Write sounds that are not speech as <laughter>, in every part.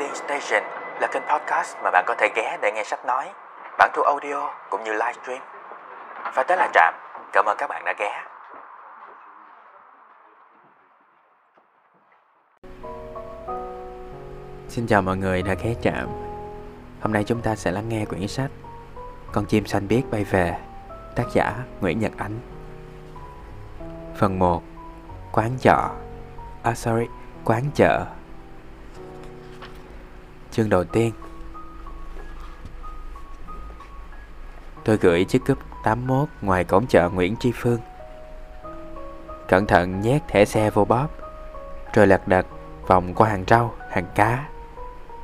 Reading Station là kênh podcast mà bạn có thể ghé để nghe sách nói, bản thu audio cũng như livestream. Và tới là Trạm, cảm ơn các bạn đã ghé. Xin chào mọi người đã ghé Trạm. Hôm nay chúng ta sẽ lắng nghe quyển sách Con chim xanh biết bay về, tác giả Nguyễn Nhật Ánh. Phần 1 Quán chợ À sorry, quán chợ Chương đầu tiên. Tôi gửi chiếc cúp 81 ngoài cổng chợ Nguyễn Tri Phương. Cẩn thận nhét thẻ xe vô bóp Rồi lật đật vòng qua hàng rau, hàng cá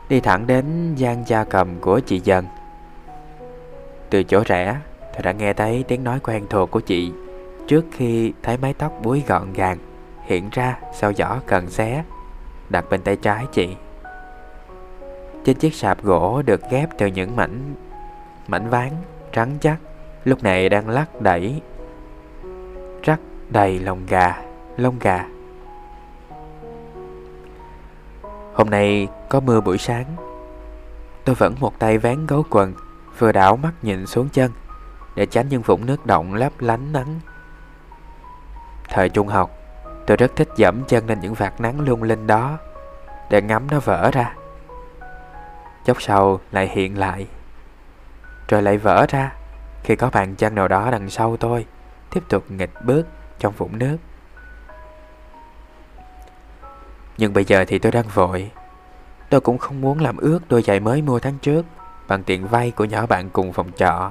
Đi thẳng đến gian gia cầm của chị Dần. Từ chỗ rẽ Tôi đã nghe thấy tiếng nói quen thuộc của chị Trước khi thấy mái tóc búi gọn gàng Hiện ra sau giỏ cần xé Đặt bên tay trái chị trên chiếc sạp gỗ được ghép từ những mảnh mảnh ván trắng chắc, lúc này đang lắc đẩy, rắc đầy lông gà lông gà. Hôm nay có mưa buổi sáng. Tôi vẫn một tay ván gấu quần, vừa đảo mắt nhìn xuống chân, để tránh những vũng nước động lấp lánh nắng. Thời trung học, tôi rất thích dẫm chân lên những vạt nắng lung linh đó, để ngắm nó vỡ ra chốc sau lại hiện lại. Rồi lại vỡ ra. Khi có bàn chân nào đó đằng sau tôi, tiếp tục nghịch bước trong vũng nước. Nhưng bây giờ thì tôi đang vội. Tôi cũng không muốn làm ướt đôi giày mới mua tháng trước bằng tiền vay của nhỏ bạn cùng phòng trọ.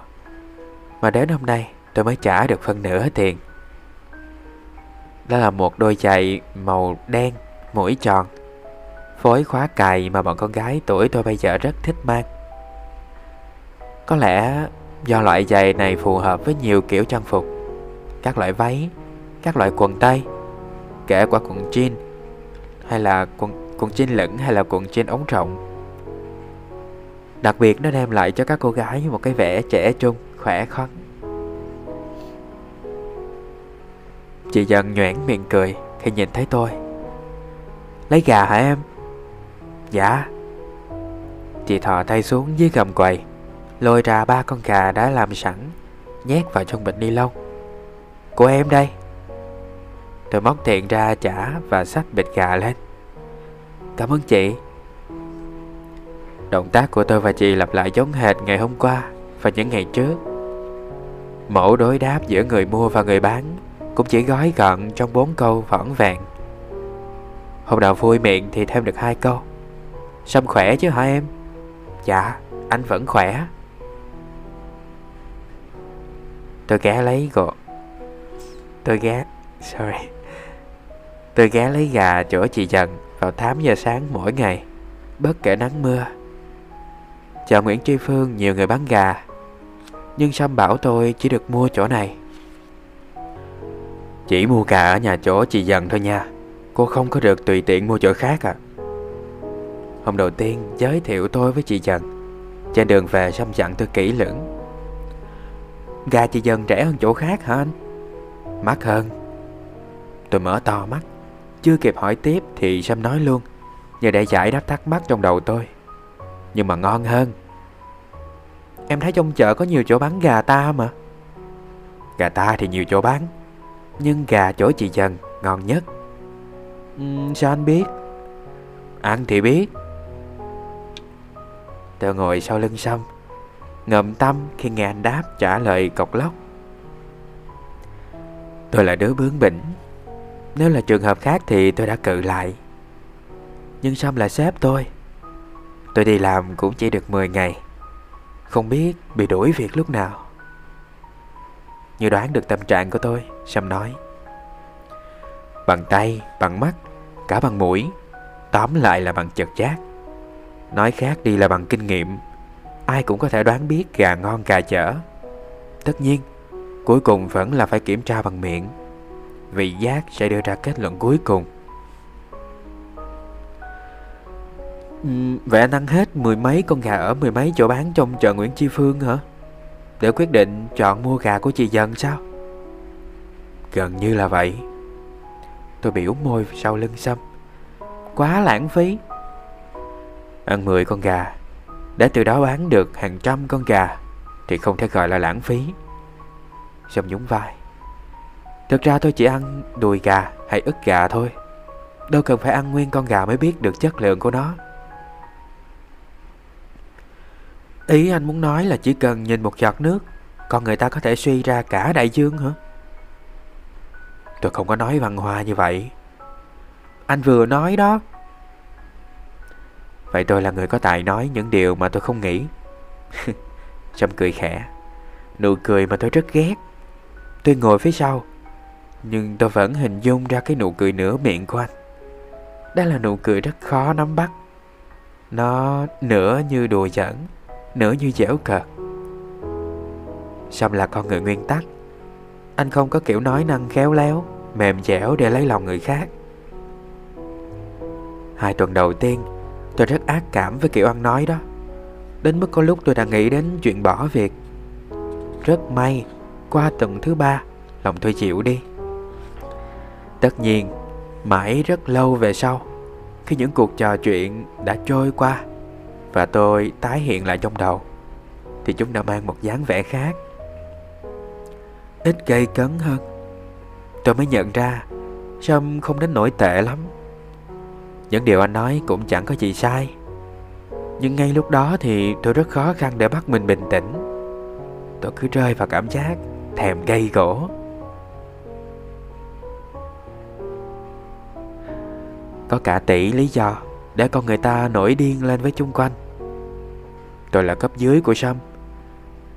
Mà đến hôm nay, tôi mới trả được phân nửa tiền. Đó là một đôi giày màu đen mũi tròn phối khóa cài mà bọn con gái tuổi tôi bây giờ rất thích mang. Có lẽ do loại giày này phù hợp với nhiều kiểu trang phục, các loại váy, các loại quần tây, kể qua quần jean hay là quần, quần jean lửng hay là quần jean ống rộng. Đặc biệt nó đem lại cho các cô gái một cái vẻ trẻ trung, khỏe khoắn. Chị dần nhoẻn miệng cười khi nhìn thấy tôi. Lấy gà hả em? Dạ. Chị thò tay xuống dưới gầm quầy, Lôi ra ba con gà đã làm sẵn, Nhét vào trong bịch ni lông. Của em đây. Tôi móc tiền ra trả và xách bịch gà lên. Cảm ơn chị. Động tác của tôi và chị lặp lại giống hệt ngày hôm qua và những ngày trước. Mẫu đối đáp giữa người mua và người bán Cũng chỉ gói gọn trong bốn câu vỏn vẹn. Hôm nào vui miệng thì thêm được hai câu. Sâm khỏe chứ hả em? Dạ, anh vẫn khỏe. Tôi ghé lấy gỗ Tôi ghé Sorry. Tôi ghé lấy gà chỗ chị Trần Vào 8 giờ sáng mỗi ngày Bất kể nắng mưa. Chợ Nguyễn Tri Phương nhiều người bán gà Nhưng Sâm bảo tôi chỉ được mua chỗ này. Chỉ mua gà ở nhà chỗ chị Dần thôi nha Cô không có được tùy tiện mua chỗ khác à. Hôm đầu tiên giới thiệu tôi với chị Dần Trên đường về xăm dặn tôi kỹ lưỡng. Gà chị Dần rẻ hơn chỗ khác hả anh? Mắc hơn. Tôi mở to mắt. Chưa kịp hỏi tiếp thì Sâm nói luôn. Nhờ để giải đáp thắc mắc trong đầu tôi. Nhưng mà ngon hơn. Em thấy trong chợ có nhiều chỗ bán gà ta mà. Gà ta thì nhiều chỗ bán. Nhưng gà chỗ chị Dần ngon nhất. Ừ, Sao anh biết? Ăn thì biết. Tôi ngồi sau lưng Sâm Ngậm tâm khi nghe anh đáp trả lời cọc lóc. Tôi là đứa bướng bỉnh. Nếu là trường hợp khác thì tôi đã cự lại. Nhưng Sâm là sếp tôi. Tôi đi làm cũng chỉ được 10 ngày. Không biết bị đuổi việc lúc nào. Như đoán được tâm trạng của tôi Sâm nói. Bằng tay, bằng mắt, cả bằng mũi Tóm lại là bằng chật chát. Nói khác đi là bằng kinh nghiệm. Ai cũng có thể đoán biết gà ngon gà chở Tất nhiên Cuối cùng vẫn là phải kiểm tra bằng miệng. Vị giác sẽ đưa ra kết luận cuối cùng. Ừ, Vậy anh ăn hết mười mấy con gà ở mười mấy chỗ bán trong chợ Nguyễn Chi Phương hả? Để quyết định chọn mua gà của chị dần sao? Gần như là vậy. Tôi biểu môi sau lưng xăm. Quá lãng phí. Ăn 10 con gà. Để từ đó bán được hàng trăm con gà, Thì không thể gọi là lãng phí. Sâm nhún vai. Thực ra tôi chỉ ăn đùi gà hay ức gà thôi. Đâu cần phải ăn nguyên con gà mới biết được chất lượng của nó. Ý anh muốn nói là chỉ cần nhìn một giọt nước còn người ta có thể suy ra cả đại dương hả? Tôi không có nói văn hoa như vậy. Anh vừa nói đó Vậy tôi là người có tài nói những điều mà tôi không nghĩ. <laughs> Trâm cười khẽ. Nụ cười mà tôi rất ghét. Tôi ngồi phía sau, Nhưng tôi vẫn hình dung ra cái nụ cười nửa miệng của anh. Đó là nụ cười rất khó nắm bắt. Nó nửa như đùa giỡn, Nửa như dẻo cợt Sâm là con người nguyên tắc. Anh không có kiểu nói năng khéo léo, Mềm dẻo để lấy lòng người khác. Hai tuần đầu tiên Tôi rất ác cảm với kiểu ăn nói đó. Đến mức có lúc tôi đã nghĩ đến chuyện bỏ việc. Rất may, Qua tuần thứ ba, Lòng tôi chịu đi. Tất nhiên, Mãi rất lâu về sau, Khi những cuộc trò chuyện đã trôi qua Và tôi tái hiện lại trong đầu, Thì chúng đã mang một dáng vẻ khác. Ít gây cấn hơn. Tôi mới nhận ra, Sâm không đến nổi tệ lắm những điều anh nói cũng chẳng có gì sai. Nhưng ngay lúc đó thì tôi rất khó khăn để bắt mình bình tĩnh. Tôi cứ rơi vào cảm giác thèm gây gỗ. Có cả tỷ lý do để con người ta nổi điên lên với chung quanh. Tôi là cấp dưới của Sâm.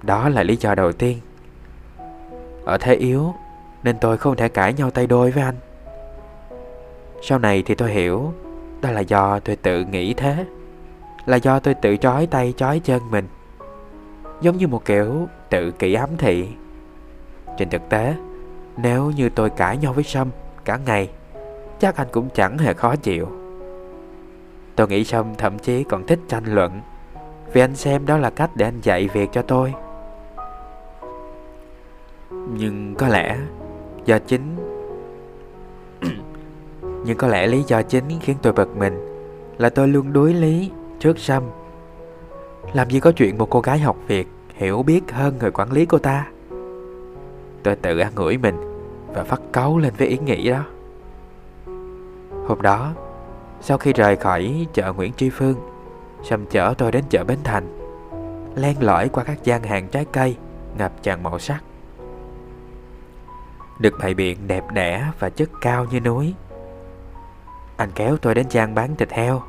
Đó là lý do đầu tiên. Ở thế yếu Nên tôi không thể cãi nhau tay đôi với anh. Sau này thì tôi hiểu đó là do tôi tự nghĩ thế. Là do tôi tự trói tay trói chân mình. Giống như một kiểu tự kỷ ám thị. Trên thực tế, Nếu như tôi cãi nhau với Sâm cả ngày, Chắc anh cũng chẳng hề khó chịu. Tôi nghĩ Sâm thậm chí còn thích tranh luận, Vì anh xem đó là cách để anh dạy việc cho tôi. Nhưng có lẽ Do chính nhưng có lẽ lý do chính khiến tôi bật mình Là tôi luôn đối lý trước Sâm Làm gì có chuyện một cô gái học việc Hiểu biết hơn người quản lý cô ta? Tôi tự ăn ngửi mình Và phát cáu lên với ý nghĩ đó. Hôm đó, Sau khi rời khỏi chợ Nguyễn Tri Phương Sâm chở tôi đến chợ Bến Thành, Len lỏi qua các gian hàng trái cây, Ngập tràn màu sắc. Được bày biện đẹp đẽ và chất cao như núi anh kéo tôi đến trang bán thịt heo.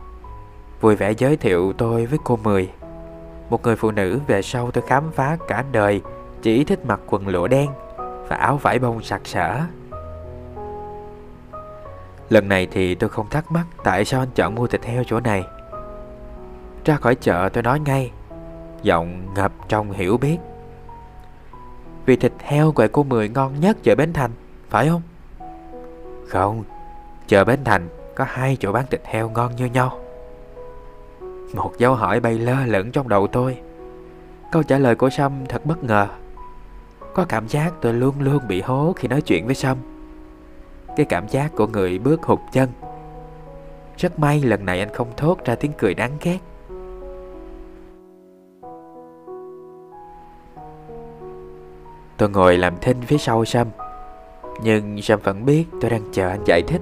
Vui vẻ giới thiệu tôi với cô Mười. Một người phụ nữ về sau tôi khám phá cả đời, Chỉ thích mặc quần lụa đen Và áo vải bông sặc sỡ. Lần này thì tôi không thắc mắc Tại sao anh chọn mua thịt heo chỗ này. Ra khỏi chợ tôi nói ngay, Giọng ngập trong hiểu biết. Vì thịt heo của cô Mười ngon nhất chợ Bến Thành, Phải không? Không, Chợ Bến Thành có hai chỗ bán thịt heo ngon như nhau. Một dấu hỏi bay lơ lửng trong đầu tôi. Câu trả lời của Sâm thật bất ngờ. Có cảm giác tôi luôn luôn bị hố khi nói chuyện với Sâm. Cái cảm giác của người bước hụt chân. Rất may lần này anh không thốt ra tiếng cười đáng ghét. Tôi ngồi làm thinh phía sau Sâm, Nhưng Sâm vẫn biết tôi đang chờ anh giải thích.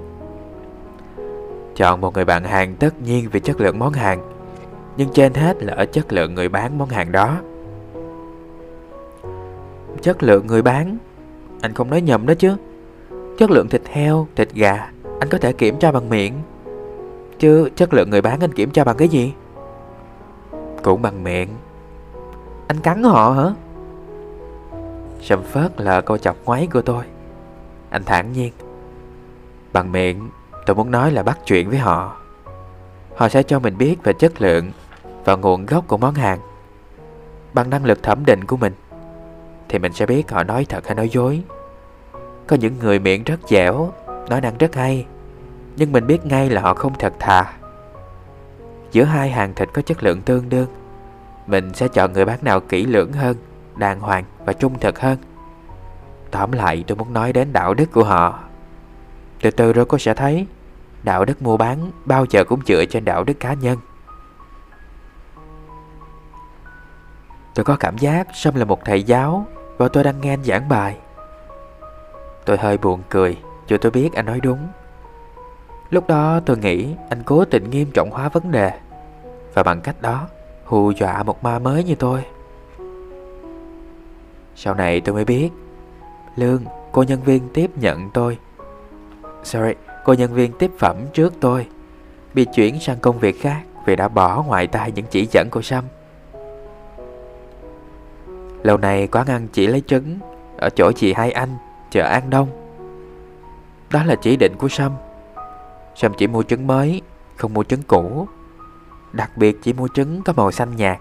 Chọn một người bạn hàng tất nhiên vì chất lượng món hàng. Nhưng trên hết là ở chất lượng người bán món hàng đó. Chất lượng người bán? Anh không nói nhầm đó chứ. Chất lượng thịt heo, thịt gà Anh có thể kiểm tra bằng miệng. Chứ chất lượng người bán anh kiểm tra bằng cái gì? Cũng bằng miệng. Anh cắn họ hả? Sầm phớt là câu chọc ngoáy của tôi. Anh thản nhiên. Bằng miệng. Tôi muốn nói là bắt chuyện với họ. Họ sẽ cho mình biết về chất lượng Và nguồn gốc của món hàng. Bằng năng lực thẩm định của mình, Thì mình sẽ biết họ nói thật hay nói dối. Có những người miệng rất dẻo, Nói năng rất hay, Nhưng mình biết ngay là họ không thật thà. Giữa hai hàng thịt có chất lượng tương đương, Mình sẽ chọn người bán nào kỹ lưỡng hơn, Đàng hoàng và trung thực hơn. Tóm lại, tôi muốn nói đến đạo đức của họ. Từ từ rồi cô sẽ thấy đạo đức mua bán bao giờ cũng dựa trên đạo đức cá nhân. Tôi có cảm giác Sâm là một thầy giáo Và tôi đang nghe anh giảng bài. Tôi hơi buồn cười dù tôi biết anh nói đúng. Lúc đó tôi nghĩ anh cố tình nghiêm trọng hóa vấn đề Và bằng cách đó hù dọa một ma mới như tôi. Sau này tôi mới biết Lương, cô nhân viên tiếp nhận tôi. Sorry, cô nhân viên tiếp phẩm trước tôi. Bị chuyển sang công việc khác Vì đã bỏ ngoài tai những chỉ dẫn của Sâm Lâu nay quán ăn chỉ lấy trứng Ở chỗ chị Hai Anh, chợ An Đông. Đó là chỉ định của Sâm Sâm chỉ mua trứng mới, không mua trứng cũ. Đặc biệt chỉ mua trứng có màu xanh nhạt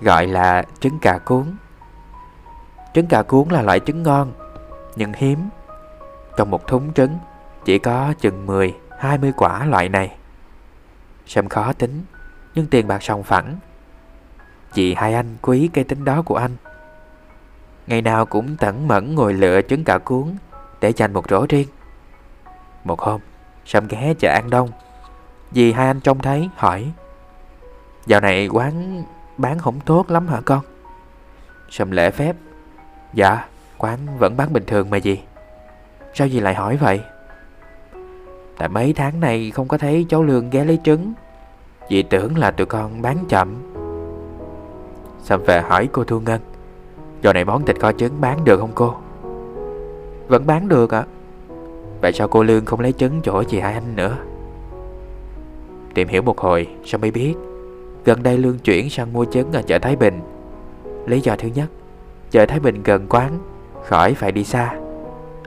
Gọi là trứng cà cuốn. Trứng cà cuốn là loại trứng ngon Nhưng hiếm. Trong một thúng trứng chỉ có chừng 10, 20 quả loại này. Sâm khó tính Nhưng tiền bạc sòng phẳng. Chị hai anh quý cây tính đó của anh. Ngày nào cũng tẩn mẫn ngồi lựa trứng cà cuốn Để dành một rổ riêng. Một hôm Sâm ghé chợ An Đông Dì hai anh trông thấy hỏi Dạo này quán bán không tốt lắm hả con? Sâm lễ phép Dạ quán vẫn bán bình thường mà gì Sao dì lại hỏi vậy? Tại mấy tháng này không có thấy cháu Lương ghé lấy trứng. Dì tưởng là tụi con bán chậm. Sâm về hỏi cô Thu Ngân, Giờ này món thịt kho trứng bán được không cô? Vẫn bán được ạ. À? Vậy sao cô Lương không lấy trứng chỗ chị Hai Anh nữa? Tìm hiểu một hồi Sao mới biết, Gần đây Lương chuyển sang mua trứng ở chợ Thái Bình. Lý do thứ nhất, Chợ Thái Bình gần quán, Khỏi phải đi xa.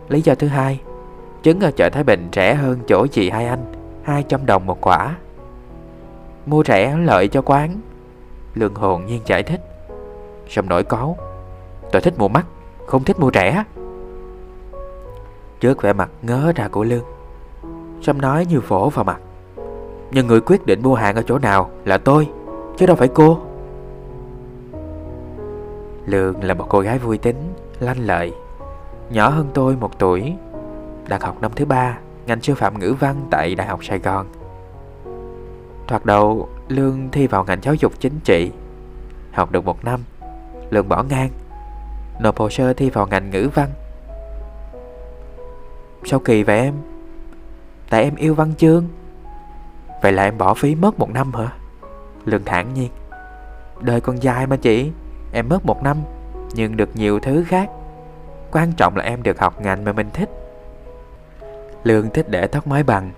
Lý do thứ hai Trứng ở chợ Thái Bình rẻ hơn chỗ chị Hai Anh 200 đồng một quả. Mua rẻ lợi cho quán. Lương hồn nhiên giải thích. Xong nổi cáu. Tôi thích mua mắc, Không thích mua rẻ. Trước vẻ mặt ngớ ra của Lương. Xong nói như phổ vào mặt. Nhưng người quyết định mua hàng ở chỗ nào là tôi, Chứ đâu phải cô. Lương là một cô gái vui tính, Lanh lợi. Nhỏ hơn tôi một tuổi đạt học năm thứ ba, Ngành sư phạm ngữ văn tại Đại học Sài Gòn. Thoạt đầu, Lương thi vào ngành giáo dục chính trị. Học được một năm, Lương bỏ ngang. Nộp hồ sơ thi vào ngành ngữ văn. Sao kỳ vậy em, Tại em yêu văn chương. Vậy là em bỏ phí mất một năm hả? Lương thản nhiên. Đời con dài mà chị, Em mất một năm, Nhưng được nhiều thứ khác. Quan trọng là em được học ngành mà mình thích. Lương thích để tóc mái bằng,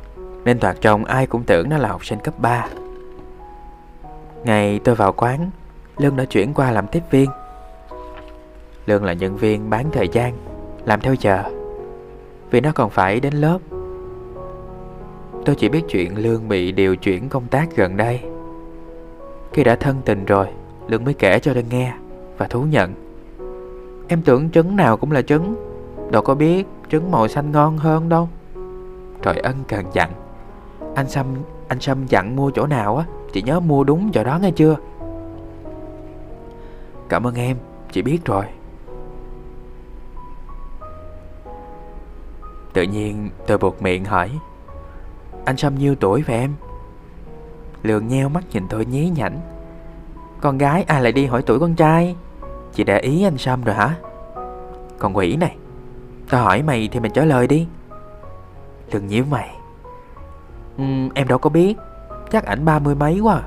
Nên thoạt trông ai cũng tưởng nó là học sinh cấp 3 Ngày tôi vào quán, Lương đã chuyển qua làm tiếp viên. Lương là nhân viên bán thời gian, Làm theo giờ, Vì nó còn phải đến lớp. Tôi chỉ biết chuyện Lương bị điều chuyển công tác gần đây. Khi đã thân tình rồi, Lương mới kể cho tôi nghe Và thú nhận. Em tưởng trứng nào cũng là trứng, Đâu có biết trứng màu xanh ngon hơn đâu. Trời ân cần dặn. Anh Sâm anh Sâm dặn mua chỗ nào á? Chị nhớ mua đúng chỗ đó nghe chưa? Cảm ơn em, Chị biết rồi. Tự nhiên, tôi buộc miệng hỏi. Anh Sâm nhiêu tuổi vậy em? Lường nheo mắt nhìn tôi nhí nhảnh. Con gái ai lại đi hỏi tuổi con trai? Chị để ý anh Sâm rồi hả? Còn quỷ này. Tao hỏi mày thì mày trả lời đi. Lường nhíu mày. Ừ, Em đâu có biết. Chắc ảnh ba mươi mấy quá à.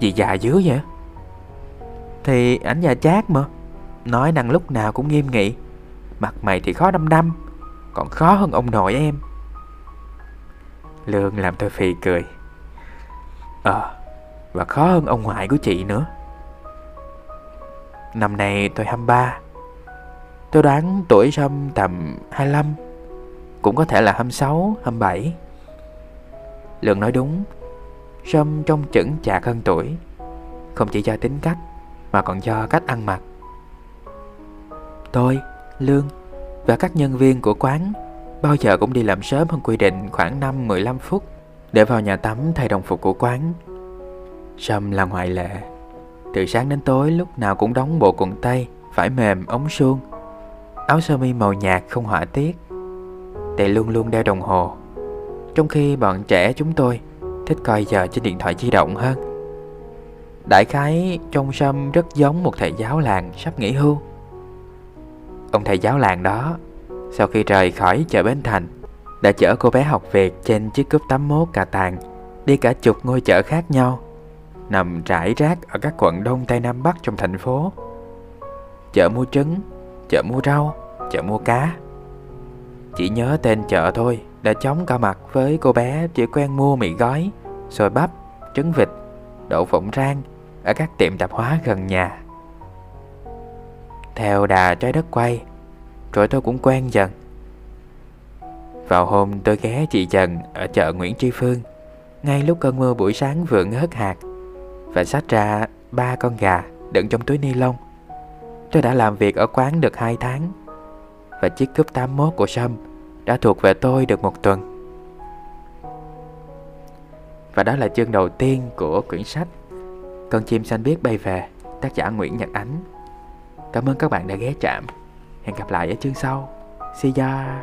Gì già dữ vậy? Thì ảnh già chát mà. Nói năng lúc nào cũng nghiêm nghị. Mặt mày thì khó đăm đăm Còn khó hơn ông nội em. Lương làm tôi phì cười. Ờ Và khó hơn ông ngoại của chị nữa. Năm nay tôi 23 Tôi đoán tuổi Sâm tầm 25 cũng có thể là 26, 27 Lượng nói đúng. Sâm trông chững chạc hơn tuổi. Không chỉ do tính cách Mà còn do cách ăn mặc. Tôi, Lương Và các nhân viên của quán Bao giờ cũng đi làm sớm hơn quy định khoảng 5-15 phút Để vào nhà tắm thay đồng phục của quán. Sâm là ngoại lệ. Từ sáng đến tối lúc nào cũng đóng bộ quần tây Phải mềm, ống suông. Áo sơ mi màu nhạt không họa tiết. Tệ luôn luôn đeo đồng hồ. Trong khi bọn trẻ chúng tôi thích coi giờ trên điện thoại di động hơn. Đại khái trong Sâm rất giống một thầy giáo làng sắp nghỉ hưu. Ông thầy giáo làng đó Sau khi rời khỏi chợ Bến Thành Đã chở cô bé học việc trên chiếc cúp 81 cà tàng Đi cả chục ngôi chợ khác nhau Nằm rải rác ở các quận Đông Tây Nam Bắc trong thành phố. Chợ mua trứng, chợ mua rau, chợ mua cá. Chỉ nhớ tên chợ thôi Đã chóng cả mặt với cô bé chỉ quen mua mì gói Xôi bắp, trứng vịt, đậu phộng rang Ở các tiệm tạp hóa gần nhà. Theo đà trái đất quay Rồi tôi cũng quen dần. Vào hôm tôi ghé chị Trần ở chợ Nguyễn Tri Phương Ngay lúc cơn mưa buổi sáng vừa ngớt hạt Và xách ra ba con gà đựng trong túi ni lông Tôi đã làm việc ở quán được 2 tháng Và chiếc cúp 81 của Sâm đã thuộc về tôi được một tuần. Và đó là chương đầu tiên của quyển sách Con chim xanh biết bay về, Tác giả Nguyễn Nhật Ánh. Cảm ơn các bạn đã ghé chạm. Hẹn gặp lại ở chương sau. See ya